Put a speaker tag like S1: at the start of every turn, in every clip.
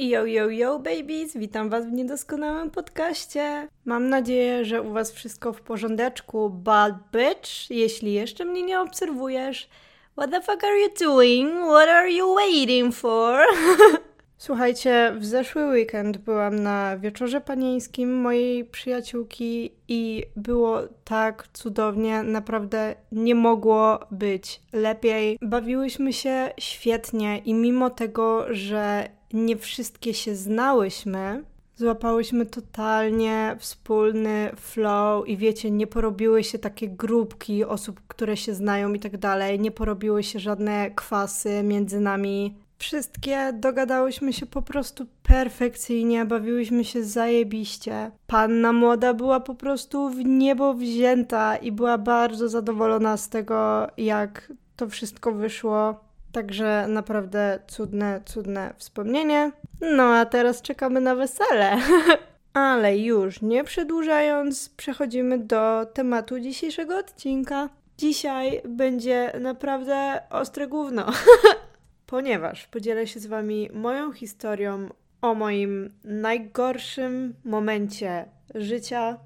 S1: Yo, yo, yo, babies! Witam Was w niedoskonałym podcaście. Mam nadzieję, że u Was wszystko w porządeczku, but bitch, jeśli jeszcze mnie nie obserwujesz, what the fuck are you doing? What are you waiting for? Słuchajcie, w zeszły weekend byłam na wieczorze panieńskim mojej przyjaciółki i było tak cudownie, naprawdę nie mogło być lepiej. Bawiłyśmy się świetnie i mimo tego, że nie wszystkie się znałyśmy, złapałyśmy totalnie wspólny flow i wiecie, nie porobiły się takie grupki osób, które się znają i tak dalej, nie porobiły się żadne kwasy między nami. Wszystkie dogadałyśmy się po prostu perfekcyjnie, bawiłyśmy się zajebiście. Panna młoda była po prostu w niebo wzięta i była bardzo zadowolona z tego, jak to wszystko wyszło. Także naprawdę cudne, cudne wspomnienie. No a teraz czekamy na wesele. Ale już nie przedłużając, przechodzimy do tematu dzisiejszego odcinka. Dzisiaj będzie naprawdę ostre gówno. Ponieważ podzielę się z Wami moją historią o moim najgorszym momencie życia,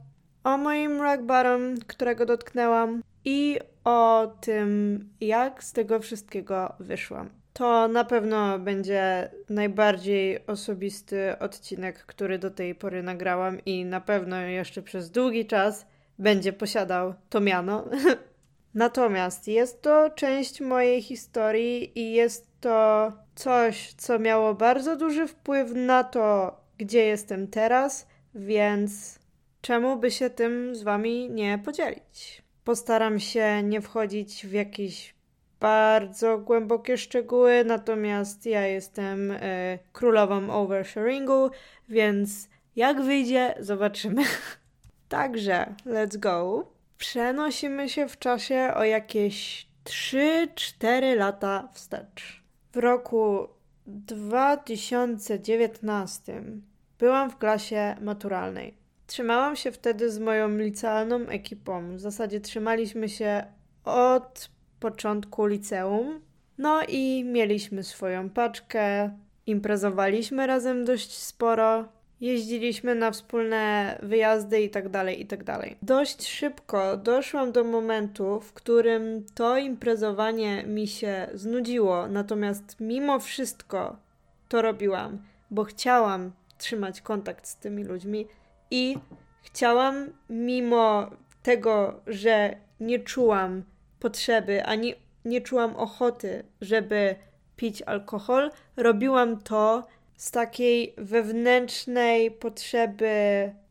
S1: o moim rock bottom, którego dotknęłam i o tym, jak z tego wszystkiego wyszłam. To na pewno będzie najbardziej osobisty odcinek, który do tej pory nagrałam, i na pewno jeszcze przez długi czas będzie posiadał to miano. Natomiast jest to część mojej historii i jest to coś, co miało bardzo duży wpływ na to, gdzie jestem teraz, więc czemu by się tym z Wami nie podzielić? Postaram się nie wchodzić w jakieś bardzo głębokie szczegóły, natomiast ja jestem y, królową oversharingu, więc jak wyjdzie, zobaczymy. Także, let's go. Przenosimy się w czasie o jakieś 3-4 lata wstecz. W roku 2019 byłam w klasie maturalnej. Trzymałam się wtedy z moją licealną ekipą. W zasadzie trzymaliśmy się od początku liceum. No i mieliśmy swoją paczkę, imprezowaliśmy razem dość sporo, jeździliśmy na wspólne wyjazdy i tak dalej, i tak. Dość szybko doszłam do momentu, w którym to imprezowanie mi się znudziło, natomiast mimo wszystko to robiłam, bo chciałam trzymać kontakt z tymi ludźmi i chciałam, mimo tego, że nie czułam potrzeby ani nie czułam ochoty, żeby pić alkohol, robiłam to z takiej wewnętrznej potrzeby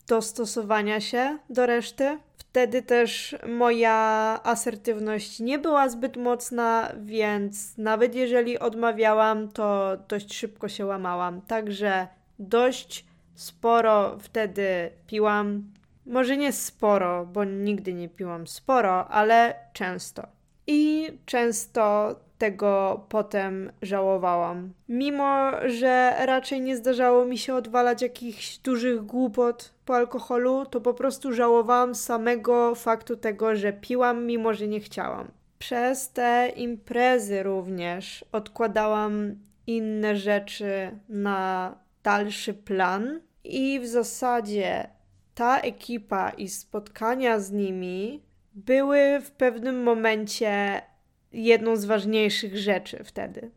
S1: dostosowania się do reszty. Wtedy też moja asertywność nie była zbyt mocna, więc nawet jeżeli odmawiałam, to dość szybko się łamałam. Także dość sporo wtedy piłam. Może nie sporo, bo nigdy nie piłam sporo, ale często. I często tego potem żałowałam. Mimo, że raczej nie zdarzało mi się odwalać jakichś dużych głupot po alkoholu, to po prostu żałowałam samego faktu tego, że piłam, mimo że nie chciałam. Przez te imprezy również odkładałam inne rzeczy na dalszy plan i w zasadzie ta ekipa i spotkania z nimi były w pewnym momencie jedną z ważniejszych rzeczy wtedy.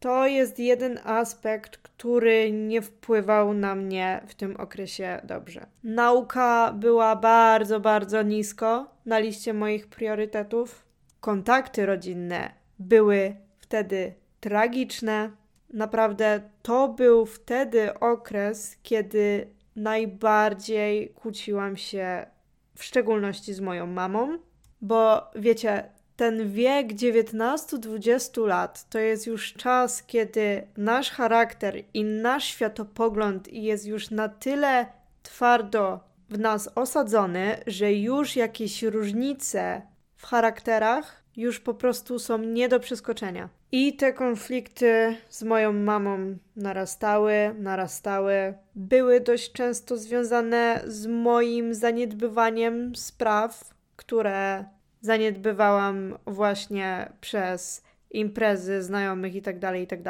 S1: To jest jeden aspekt, który nie wpływał na mnie w tym okresie dobrze. Nauka była bardzo, bardzo nisko na liście moich priorytetów. Kontakty rodzinne były wtedy tragiczne. Naprawdę to był wtedy okres, kiedy najbardziej kłóciłam się, w szczególności z moją mamą, bo wiecie, ten wiek 19-20 lat to jest już czas, kiedy nasz charakter i nasz światopogląd jest już na tyle twardo w nas osadzony, że już jakieś różnice w charakterach już po prostu są nie do przeskoczenia. I te konflikty z moją mamą narastały, narastały. Były dość często związane z moim zaniedbywaniem spraw, które zaniedbywałam właśnie przez imprezy znajomych i tak dalej, i tak.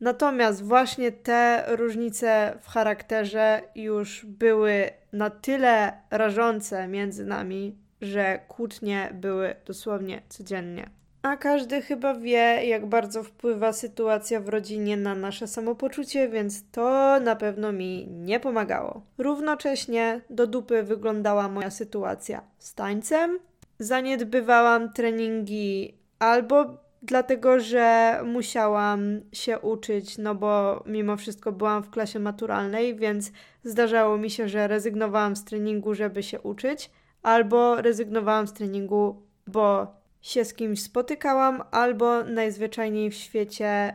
S1: Natomiast właśnie te różnice w charakterze już były na tyle rażące między nami, że kłótnie były dosłownie codziennie. A każdy chyba wie, jak bardzo wpływa sytuacja w rodzinie na nasze samopoczucie, więc to na pewno mi nie pomagało. Równocześnie do dupy wyglądała moja sytuacja z tańcem. Zaniedbywałam treningi albo dlatego, że musiałam się uczyć, no bo mimo wszystko byłam w klasie maturalnej, więc zdarzało mi się, że rezygnowałam z treningu, żeby się uczyć, albo rezygnowałam z treningu, bo się z kimś spotykałam, albo najzwyczajniej w świecie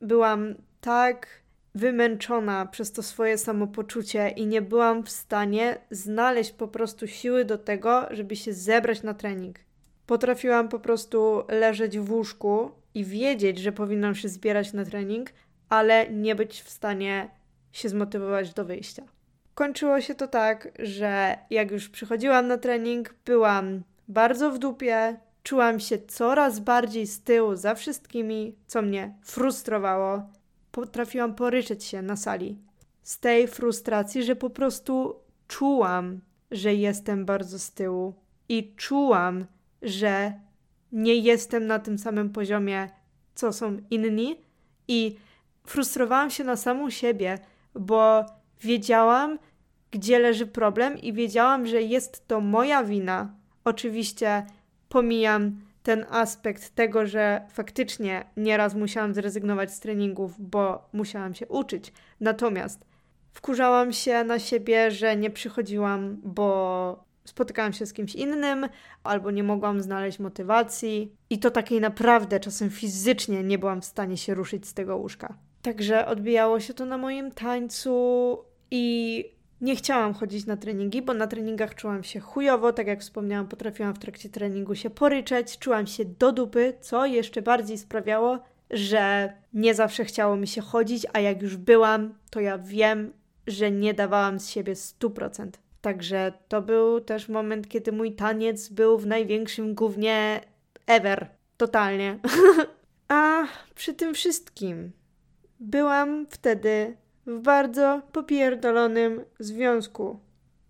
S1: byłam tak wymęczona przez to swoje samopoczucie i nie byłam w stanie znaleźć po prostu siły do tego, żeby się zebrać na trening. Potrafiłam po prostu leżeć w łóżku i wiedzieć, że powinnam się zbierać na trening, ale nie być w stanie się zmotywować do wyjścia. Kończyło się to tak, że jak już przychodziłam na trening, byłam bardzo w dupie, czułam się coraz bardziej z tyłu za wszystkimi, co mnie frustrowało. Potrafiłam poryczeć się na sali z tej frustracji, że po prostu czułam, że jestem bardzo z tyłu i czułam, że nie jestem na tym samym poziomie, co są inni, i frustrowałam się na samą siebie, bo wiedziałam, gdzie leży problem, i wiedziałam, że jest to moja wina. Oczywiście pomijam ten aspekt tego, że faktycznie nieraz musiałam zrezygnować z treningów, bo musiałam się uczyć. Natomiast wkurzałam się na siebie, że nie przychodziłam, bo spotykałam się z kimś innym, albo nie mogłam znaleźć motywacji, i to takiej naprawdę czasem fizycznie nie byłam w stanie się ruszyć z tego łóżka. Także odbijało się to na moim tańcu i nie chciałam chodzić na treningi, bo na treningach czułam się chujowo, tak jak wspomniałam, potrafiłam w trakcie treningu się poryczeć, czułam się do dupy, co jeszcze bardziej sprawiało, że nie zawsze chciało mi się chodzić, a jak już byłam, to ja wiem, że nie dawałam z siebie 100%. Także to był też moment, kiedy mój taniec był w największym gównie ever. Totalnie. A przy tym wszystkim byłam wtedy w bardzo popierdolonym związku.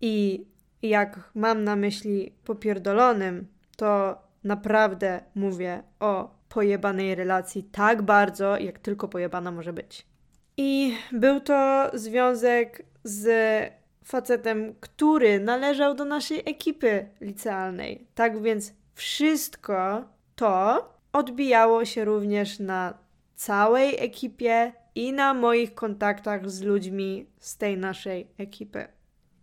S1: I jak mam na myśli popierdolonym, to naprawdę mówię o pojebanej relacji tak bardzo, jak tylko pojebana może być. I był to związek z facetem, który należał do naszej ekipy licealnej. Tak więc wszystko to odbijało się również na całej ekipie i na moich kontaktach z ludźmi z tej naszej ekipy.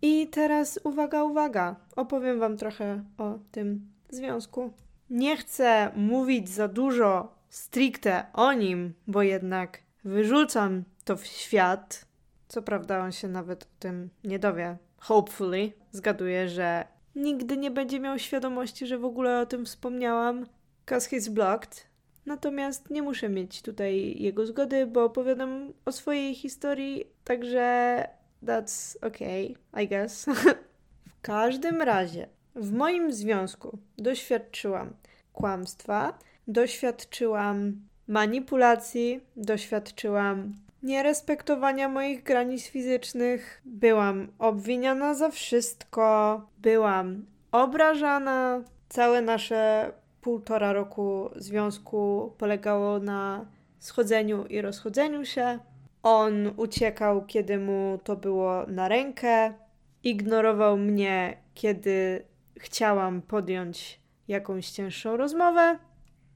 S1: I teraz uwaga, uwaga, opowiem Wam trochę o tym związku. Nie chcę mówić za dużo stricte o nim, bo jednak wyrzucam to w świat. Co prawda, on się nawet o tym nie dowie. Hopefully. Zgaduję, że nigdy nie będzie miał świadomości, że w ogóle o tym wspomniałam. Cause he's blocked. Natomiast nie muszę mieć tutaj jego zgody, bo opowiadam o swojej historii, także that's okay, I guess. w każdym razie, w moim związku doświadczyłam kłamstwa, doświadczyłam manipulacji, doświadczyłam nierespektowania moich granic fizycznych, byłam obwiniana za wszystko, byłam obrażana. Całe nasze półtora roku związku polegało na schodzeniu i rozchodzeniu się. On uciekał, kiedy mu to było na rękę, ignorował mnie, kiedy chciałam podjąć jakąś cięższą rozmowę.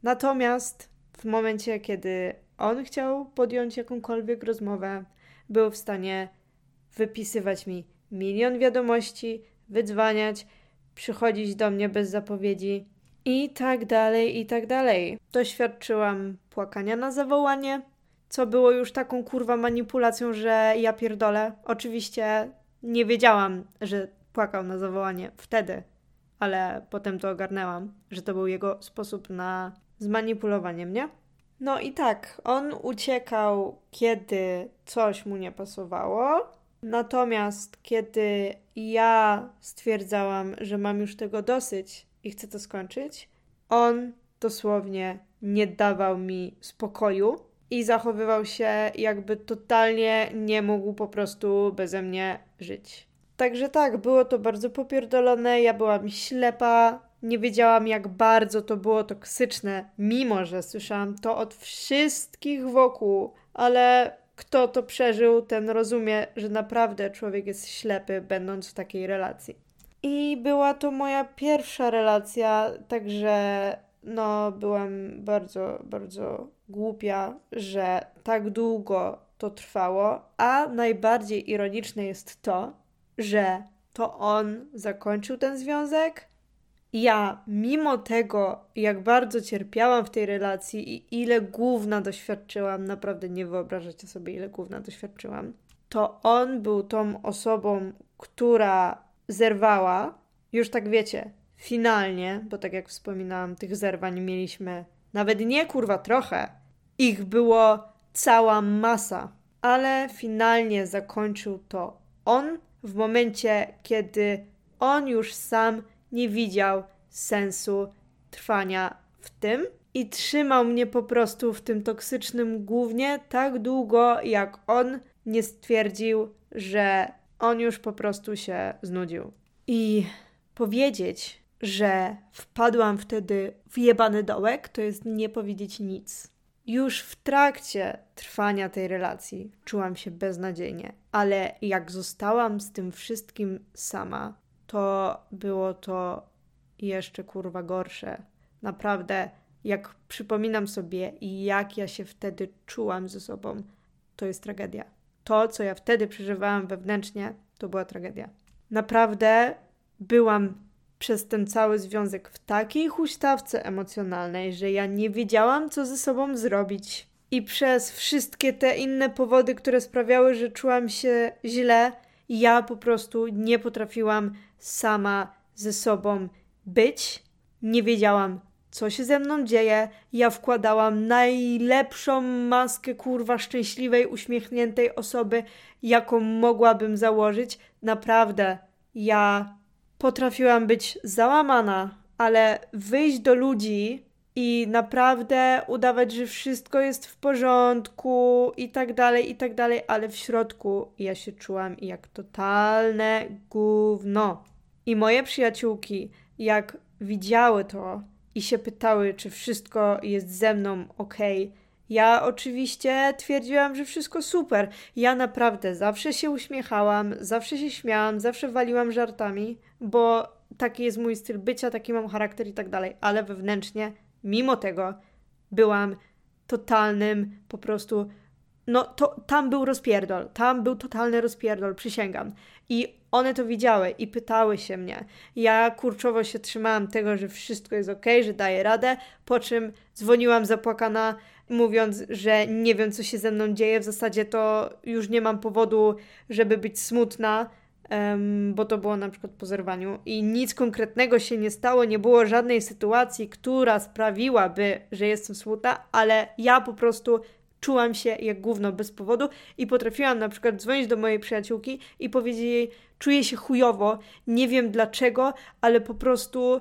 S1: Natomiast w momencie, kiedy on chciał podjąć jakąkolwiek rozmowę, był w stanie wypisywać mi milion wiadomości, wydzwaniać, przychodzić do mnie bez zapowiedzi i tak dalej, i tak dalej. Doświadczyłam płakania na zawołanie, co było już taką kurwa manipulacją, że ja pierdolę. Oczywiście nie wiedziałam, że płakał na zawołanie wtedy, ale potem to ogarnęłam, że to był jego sposób na zmanipulowanie mnie. No i tak, on uciekał, kiedy coś mu nie pasowało. Natomiast kiedy ja stwierdzałam, że mam już tego dosyć i chcę to skończyć, on dosłownie nie dawał mi spokoju. i zachowywał się, jakby totalnie nie mógł po prostu beze mnie żyć. Także tak, było to bardzo popierdolone, ja byłam ślepa, nie wiedziałam jak bardzo to było toksyczne, mimo że słyszałam to od wszystkich wokół, ale kto to przeżył, ten rozumie, że naprawdę człowiek jest ślepy, będąc w takiej relacji. I była to moja pierwsza relacja, także no, byłam bardzo, bardzo głupia, że tak długo to trwało. A najbardziej ironiczne jest to, że to on zakończył ten związek. Ja, mimo tego, jak bardzo cierpiałam w tej relacji i ile główna doświadczyłam, naprawdę nie wyobrażacie sobie, ile główna doświadczyłam, to on był tą osobą, która zerwała, już tak wiecie, finalnie, bo tak jak wspominałam, tych zerwań mieliśmy nawet nie kurwa trochę, ich było cała masa, ale finalnie zakończył to on w momencie, kiedy on już sam nie widział sensu trwania w tym i trzymał mnie po prostu w tym toksycznym głównie tak długo, jak on nie stwierdził, że on już po prostu się znudził. I powiedzieć, że wpadłam wtedy w jebany dołek, to jest nie powiedzieć nic. Już w trakcie trwania tej relacji czułam się beznadziejnie, ale jak zostałam z tym wszystkim sama, to było to jeszcze kurwa gorsze. Naprawdę, jak przypominam sobie jak ja się wtedy czułam ze sobą, to jest tragedia. To, co ja wtedy przeżywałam wewnętrznie, to była tragedia. Naprawdę byłam przez ten cały związek w takiej huśtawce emocjonalnej, że ja nie wiedziałam, co ze sobą zrobić. I przez wszystkie te inne powody, które sprawiały, że czułam się źle, ja po prostu nie potrafiłam sama ze sobą być. Nie wiedziałam, co się ze mną dzieje. Ja wkładałam najlepszą maskę kurwa szczęśliwej, uśmiechniętej osoby, jaką mogłabym założyć. Naprawdę, ja potrafiłam być załamana, ale wyjść do ludzi i naprawdę udawać, że wszystko jest w porządku i tak dalej, i tak dalej, ale w środku ja się czułam jak totalne gówno. I moje przyjaciółki, jak widziały to i się pytały, czy wszystko jest ze mną ok, ja oczywiście twierdziłam, że wszystko super. Ja naprawdę zawsze się uśmiechałam, zawsze się śmiałam, zawsze waliłam żartami, bo taki jest mój styl bycia, taki mam charakter i tak dalej, ale wewnętrznie, mimo tego, byłam totalnym po prostu. No, to tam był rozpierdol, tam był totalny rozpierdol, przysięgam. I one to widziały i pytały się mnie. Ja kurczowo się trzymałam tego, że wszystko jest ok, że daję radę, po czym dzwoniłam zapłakana mówiąc, że nie wiem, co się ze mną dzieje. W zasadzie to już nie mam powodu, żeby być smutna, um, bo to było na przykład po zerwaniu i nic konkretnego się nie stało, nie było żadnej sytuacji, która sprawiłaby, że jestem smutna, ale ja po prostu czułam się jak gówno bez powodu i potrafiłam na przykład dzwonić do mojej przyjaciółki i powiedzieć jej, czuję się chujowo, nie wiem dlaczego, ale po prostu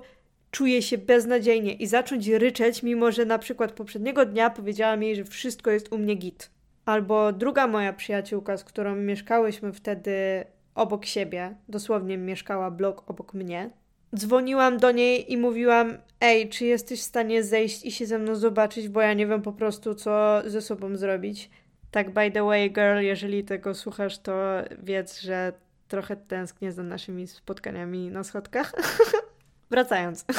S1: czuję się beznadziejnie i zacząć ryczeć, mimo że na przykład poprzedniego dnia powiedziałam jej, że wszystko jest u mnie git. Albo druga moja przyjaciółka, z którą mieszkałyśmy wtedy obok siebie, dosłownie mieszkała blok obok mnie. Dzwoniłam do niej i mówiłam: Ej, czy jesteś w stanie zejść i się ze mną zobaczyć, bo ja nie wiem po prostu, co ze sobą zrobić. Tak, by the way, girl, jeżeli tego słuchasz, to wiedz, że trochę tęsknię za naszymi spotkaniami na schodkach. Wracając.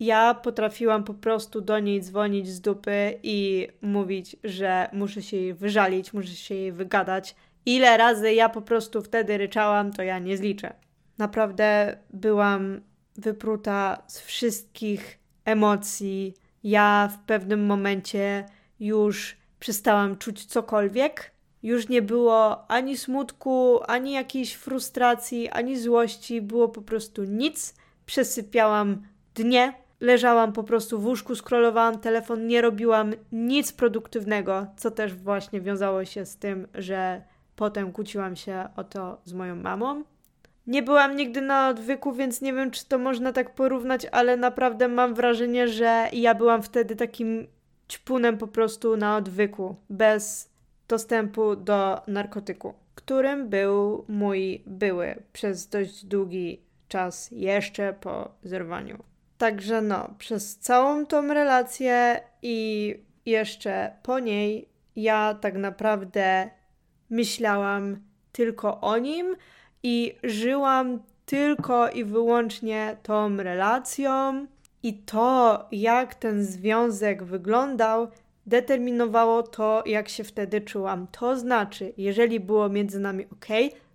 S1: Ja potrafiłam po prostu do niej dzwonić z dupy i mówić, że muszę się jej wyżalić, muszę się jej wygadać. Ile razy ja po prostu wtedy ryczałam, to ja nie zliczę. Naprawdę byłam wypruta z wszystkich emocji. Ja w pewnym momencie już przestałam czuć cokolwiek. Już nie było ani smutku, ani jakiejś frustracji, ani złości. Było po prostu nic przesypiałam dnie, leżałam po prostu w łóżku, scrollowałam telefon, nie robiłam nic produktywnego, co też właśnie wiązało się z tym, że potem kłóciłam się o to z moją mamą. Nie byłam nigdy na odwyku, więc nie wiem, czy to można tak porównać, ale naprawdę mam wrażenie, że ja byłam wtedy takim ćpunem po prostu na odwyku, bez dostępu do narkotyku, którym był mój były przez dość długi czas jeszcze po zerwaniu. Także no, przez całą tą relację i jeszcze po niej ja tak naprawdę myślałam tylko o nim i żyłam tylko i wyłącznie tą relacją. I to, jak ten związek wyglądał, determinowało to, jak się wtedy czułam. To znaczy, jeżeli było między nami ok,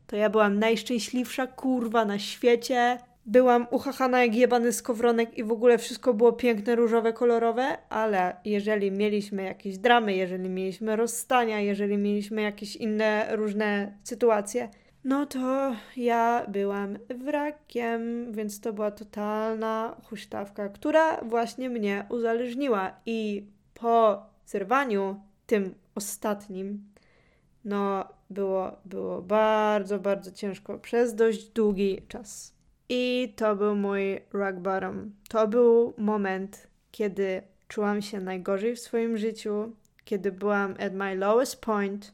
S1: to ja byłam najszczęśliwsza kurwa na świecie. Byłam uchachana jak jebany skowronek i w ogóle wszystko było piękne, różowe, kolorowe, ale jeżeli mieliśmy jakieś dramy, jeżeli mieliśmy rozstania, jeżeli mieliśmy jakieś inne różne sytuacje, no to ja byłam wrakiem, więc to była totalna huśtawka, która właśnie mnie uzależniła. I po zerwaniu, tym ostatnim, no było, było bardzo, bardzo ciężko przez dość długi czas. I to był mój rock bottom. To był moment, kiedy czułam się najgorzej w swoim życiu, kiedy byłam at my lowest point,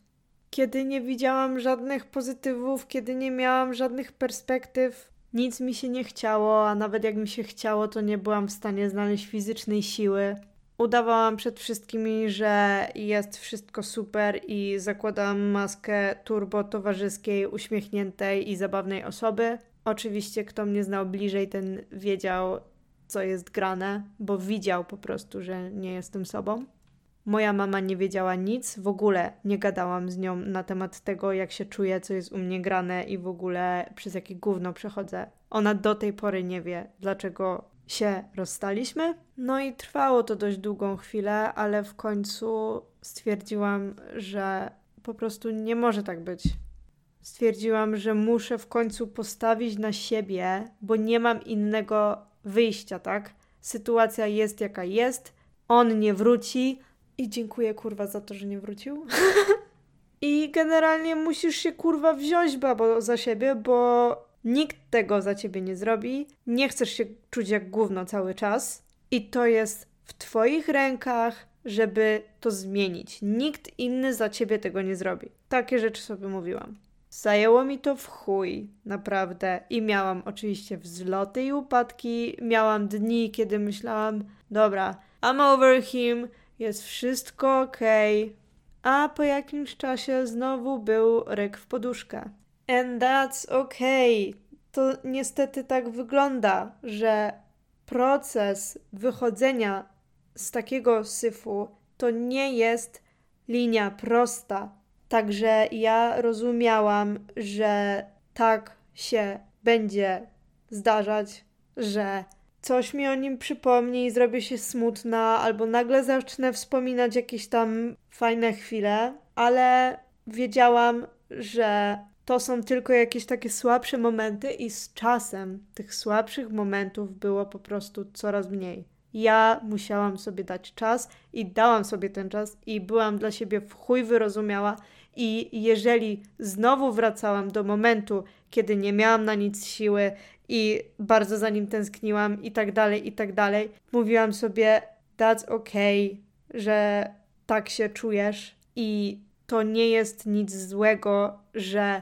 S1: kiedy nie widziałam żadnych pozytywów, kiedy nie miałam żadnych perspektyw. Nic mi się nie chciało, a nawet jak mi się chciało, to nie byłam w stanie znaleźć fizycznej siły. Udawałam przed wszystkimi, że jest wszystko super i zakładałam maskę turbo towarzyskiej, uśmiechniętej i zabawnej osoby. Oczywiście, kto mnie znał bliżej, ten wiedział, co jest grane, bo widział po prostu, że nie jestem sobą. Moja mama nie wiedziała nic, w ogóle nie gadałam z nią na temat tego, jak się czuję, co jest u mnie grane i w ogóle przez jakie gówno przechodzę. Ona do tej pory nie wie, dlaczego się rozstaliśmy. No i trwało to dość długą chwilę, ale w końcu stwierdziłam, że po prostu nie może tak być. Stwierdziłam, że muszę w końcu postawić na siebie, bo nie mam innego wyjścia, tak? Sytuacja jest jaka jest, on nie wróci i dziękuję kurwa za to, że nie wrócił. I generalnie musisz się kurwa wziąć babo za siebie, bo nikt tego za ciebie nie zrobi. Nie chcesz się czuć jak gówno cały czas. I to jest w twoich rękach, żeby to zmienić. Nikt inny za ciebie tego nie zrobi. Takie rzeczy sobie mówiłam. Zajęło mi to w chuj, naprawdę. I miałam oczywiście wzloty i upadki. Miałam dni, kiedy myślałam, dobra, I'm over him, jest wszystko ok. A po jakimś czasie znowu był ryk w poduszkę. And that's okay. To niestety tak wygląda, że proces wychodzenia z takiego syfu to nie jest linia prosta. Także ja rozumiałam, że tak się będzie zdarzać, że coś mi o nim przypomni i zrobię się smutna, albo nagle zacznę wspominać jakieś tam fajne chwile, ale wiedziałam, że to są tylko jakieś takie słabsze momenty, i z czasem tych słabszych momentów było po prostu coraz mniej. Ja musiałam sobie dać czas i dałam sobie ten czas, i byłam dla siebie w chuj wyrozumiała. I jeżeli znowu wracałam do momentu, kiedy nie miałam na nic siły i bardzo za nim tęskniłam i tak dalej, i tak dalej. Mówiłam sobie, that's okay, że tak się czujesz i to nie jest nic złego, że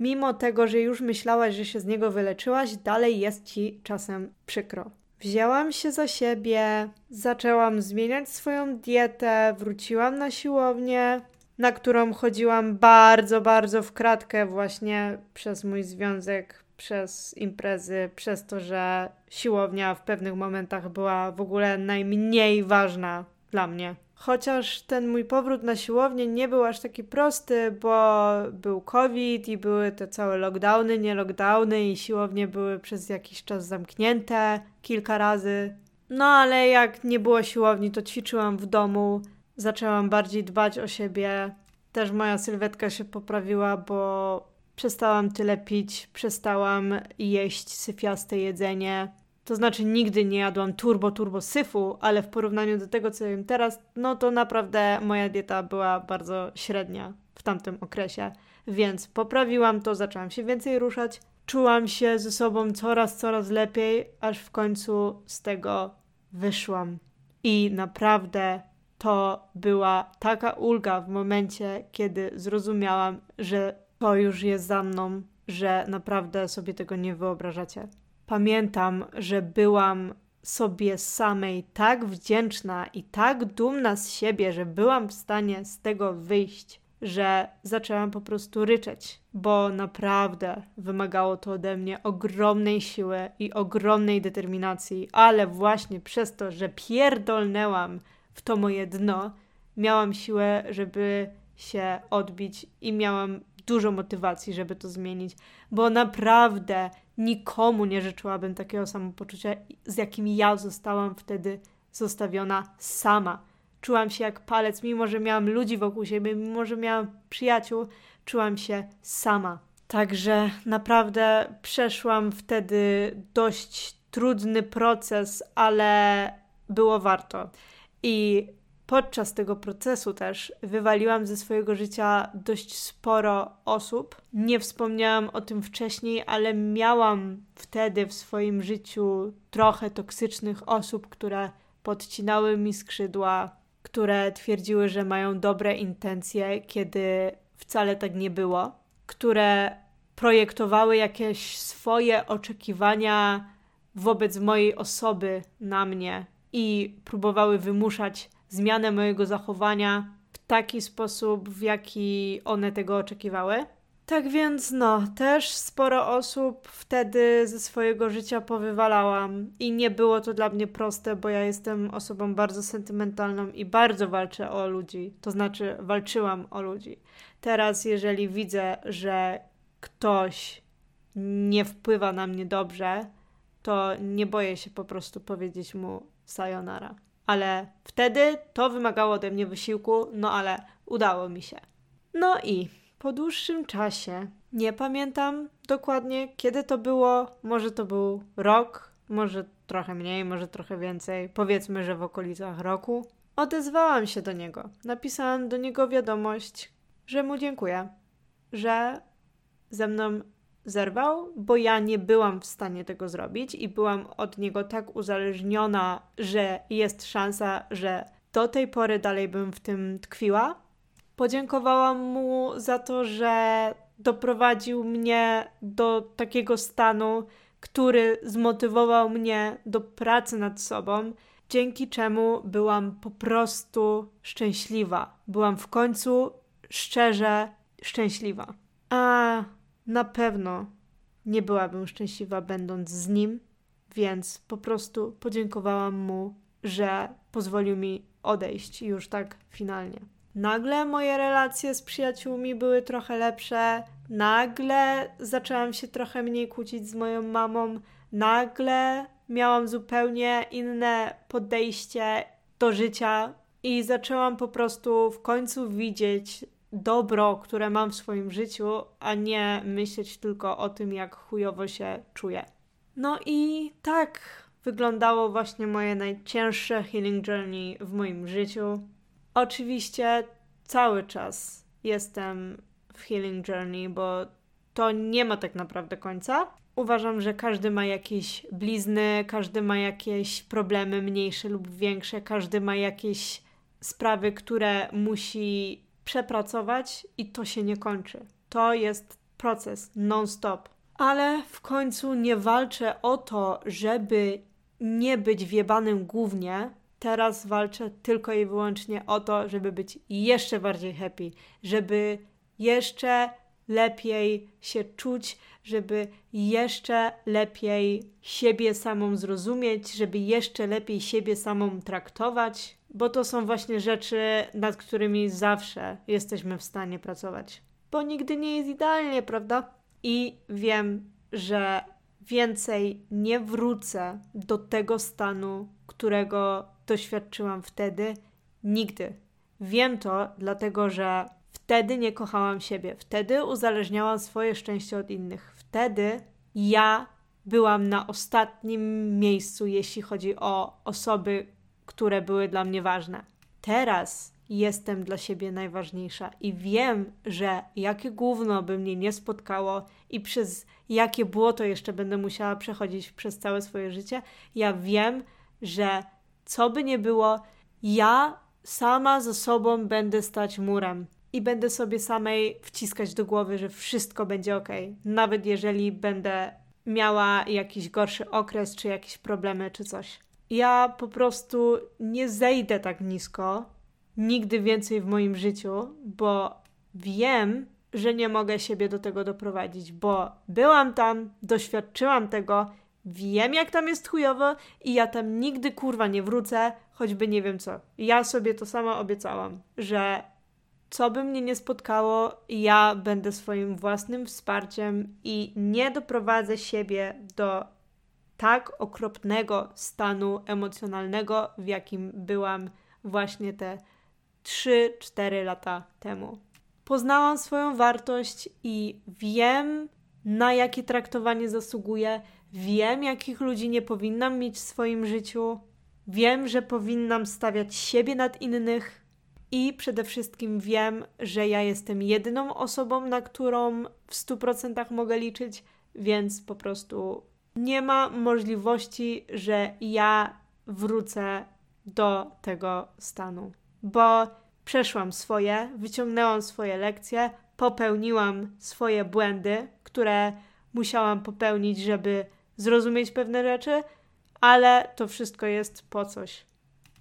S1: mimo tego, że już myślałaś, że się z niego wyleczyłaś, dalej jest ci czasem przykro. Wzięłam się za siebie, zaczęłam zmieniać swoją dietę, wróciłam na siłownię, na którą chodziłam bardzo, bardzo w kratkę właśnie przez mój związek przez imprezy, przez to, że siłownia w pewnych momentach była w ogóle najmniej ważna dla mnie. Chociaż ten mój powrót na siłownię nie był aż taki prosty, bo był COVID i były te całe lockdowny, nie lockdowny i siłownie były przez jakiś czas zamknięte kilka razy. No ale jak nie było siłowni, to ćwiczyłam w domu, zaczęłam bardziej dbać o siebie. Też moja sylwetka się poprawiła, bo Przestałam tyle pić, przestałam jeść syfiaste jedzenie. To znaczy nigdy nie jadłam turbo, turbo syfu, ale w porównaniu do tego, co jem teraz, no to naprawdę moja dieta była bardzo średnia w tamtym okresie. Więc poprawiłam to, zaczęłam się więcej ruszać, czułam się ze sobą coraz, coraz lepiej, aż w końcu z tego wyszłam. I naprawdę to była taka ulga w momencie, kiedy zrozumiałam, że to już jest za mną, że naprawdę sobie tego nie wyobrażacie. Pamiętam, że byłam sobie samej tak wdzięczna i tak dumna z siebie, że byłam w stanie z tego wyjść, że zaczęłam po prostu ryczeć, bo naprawdę wymagało to ode mnie ogromnej siły i ogromnej determinacji, ale właśnie przez to, że pierdolnęłam w to moje dno, miałam siłę, żeby się odbić i miałam dużo motywacji, żeby to zmienić, bo naprawdę nikomu nie życzyłabym takiego samopoczucia, z jakim ja zostałam wtedy zostawiona sama. Czułam się jak palec, mimo że miałam ludzi wokół siebie, mimo że miałam przyjaciół, czułam się sama. Także naprawdę przeszłam wtedy dość trudny proces, ale było warto. I podczas tego procesu też wywaliłam ze swojego życia dość sporo osób. Nie wspomniałam o tym wcześniej, ale miałam wtedy w swoim życiu trochę toksycznych osób, które podcinały mi skrzydła, które twierdziły, że mają dobre intencje, kiedy wcale tak nie było, które projektowały jakieś swoje oczekiwania wobec mojej osoby na mnie i próbowały wymuszać zmianę mojego zachowania w taki sposób, w jaki one tego oczekiwały. Tak więc, no, też sporo osób wtedy ze swojego życia powywalałam i nie było to dla mnie proste, bo ja jestem osobą bardzo sentymentalną i bardzo walczę o ludzi. To znaczy, walczyłam o ludzi. Teraz, jeżeli widzę, że ktoś nie wpływa na mnie dobrze, to nie boję się po prostu powiedzieć mu sayonara ale wtedy to wymagało ode mnie wysiłku, no ale udało mi się. No i po dłuższym czasie, nie pamiętam dokładnie kiedy to było, może to był rok, może trochę mniej, może trochę więcej, powiedzmy, że w okolicach roku, odezwałam się do niego. Napisałam do niego wiadomość, że mu dziękuję, że ze mną zerwał, bo ja nie byłam w stanie tego zrobić i byłam od niego tak uzależniona, że jest szansa, że do tej pory dalej bym w tym tkwiła. Podziękowałam mu za to, że doprowadził mnie do takiego stanu, który zmotywował mnie do pracy nad sobą, dzięki czemu byłam po prostu szczęśliwa. Byłam w końcu szczerze szczęśliwa. A na pewno nie byłabym szczęśliwa będąc z nim, więc po prostu podziękowałam mu, że pozwolił mi odejść już tak finalnie. Nagle moje relacje z przyjaciółmi były trochę lepsze, nagle zaczęłam się trochę mniej kłócić z moją mamą, nagle miałam zupełnie inne podejście do życia i zaczęłam po prostu w końcu widzieć dobro, które mam w swoim życiu, a nie myśleć tylko o tym, jak chujowo się czuję. No i tak wyglądało właśnie moje najcięższe healing journey w moim życiu. Oczywiście cały czas jestem w healing journey, bo to nie ma tak naprawdę końca. Uważam, że każdy ma jakieś blizny, każdy ma jakieś problemy mniejsze lub większe, każdy ma jakieś sprawy, które musi przepracować i to się nie kończy. To jest proces non-stop. Ale w końcu nie walczę o to, żeby nie być wiebanym głównie. Teraz walczę tylko i wyłącznie o to, żeby być jeszcze bardziej happy, żeby jeszcze lepiej się czuć, żeby jeszcze lepiej siebie samą zrozumieć, żeby jeszcze lepiej siebie samą traktować, bo to są właśnie rzeczy, nad którymi zawsze jesteśmy w stanie pracować. Bo nigdy nie jest idealnie, prawda? I wiem, że więcej nie wrócę do tego stanu, którego doświadczyłam wtedy, nigdy. Wiem to, dlatego że wtedy nie kochałam siebie, wtedy uzależniałam swoje szczęście od innych, wtedy ja byłam na ostatnim miejscu, jeśli chodzi o osoby, które były dla mnie ważne. Teraz jestem dla siebie najważniejsza i wiem, że jakie gówno by mnie nie spotkało i przez jakie błoto jeszcze będę musiała przechodzić przez całe swoje życie, ja wiem, że co by nie było, ja sama ze sobą będę stać murem i będę sobie samej wciskać do głowy, że wszystko będzie ok, nawet jeżeli będę miała jakiś gorszy okres, czy jakieś problemy, czy coś. Ja po prostu nie zejdę tak nisko nigdy więcej w moim życiu, bo wiem, że nie mogę siebie do tego doprowadzić, bo byłam tam, doświadczyłam tego, wiem jak tam jest chujowo i ja tam nigdy kurwa nie wrócę, choćby nie wiem co. Ja sobie to sama obiecałam, że co by mnie nie spotkało, ja będę swoim własnym wsparciem i nie doprowadzę siebie do tak okropnego stanu emocjonalnego, w jakim byłam właśnie te 3-4 lata temu. Poznałam swoją wartość i wiem, na jakie traktowanie zasługuję, wiem, jakich ludzi nie powinnam mieć w swoim życiu, wiem, że powinnam stawiać siebie nad innych i przede wszystkim wiem, że ja jestem jedyną osobą, na którą w 100% mogę liczyć, więc po prostu nie ma możliwości, że ja wrócę do tego stanu, bo przeszłam swoje, wyciągnęłam swoje lekcje, popełniłam swoje błędy, które musiałam popełnić, żeby zrozumieć pewne rzeczy, ale to wszystko jest po coś.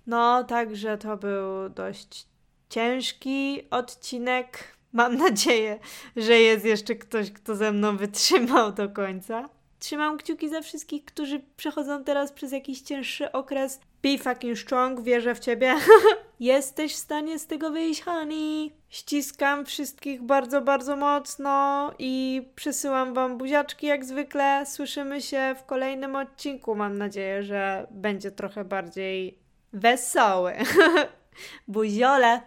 S1: No, także to był dość ciężki odcinek. Mam nadzieję, że jest jeszcze ktoś, kto ze mną wytrzymał do końca. Trzymam kciuki za wszystkich, którzy przechodzą teraz przez jakiś cięższy okres. Be fucking strong, wierzę w ciebie. Jesteś w stanie z tego wyjść, honey. Ściskam wszystkich bardzo, bardzo mocno i przesyłam wam buziaczki jak zwykle. Słyszymy się w kolejnym odcinku. Mam nadzieję, że będzie trochę bardziej wesoły. Buziole!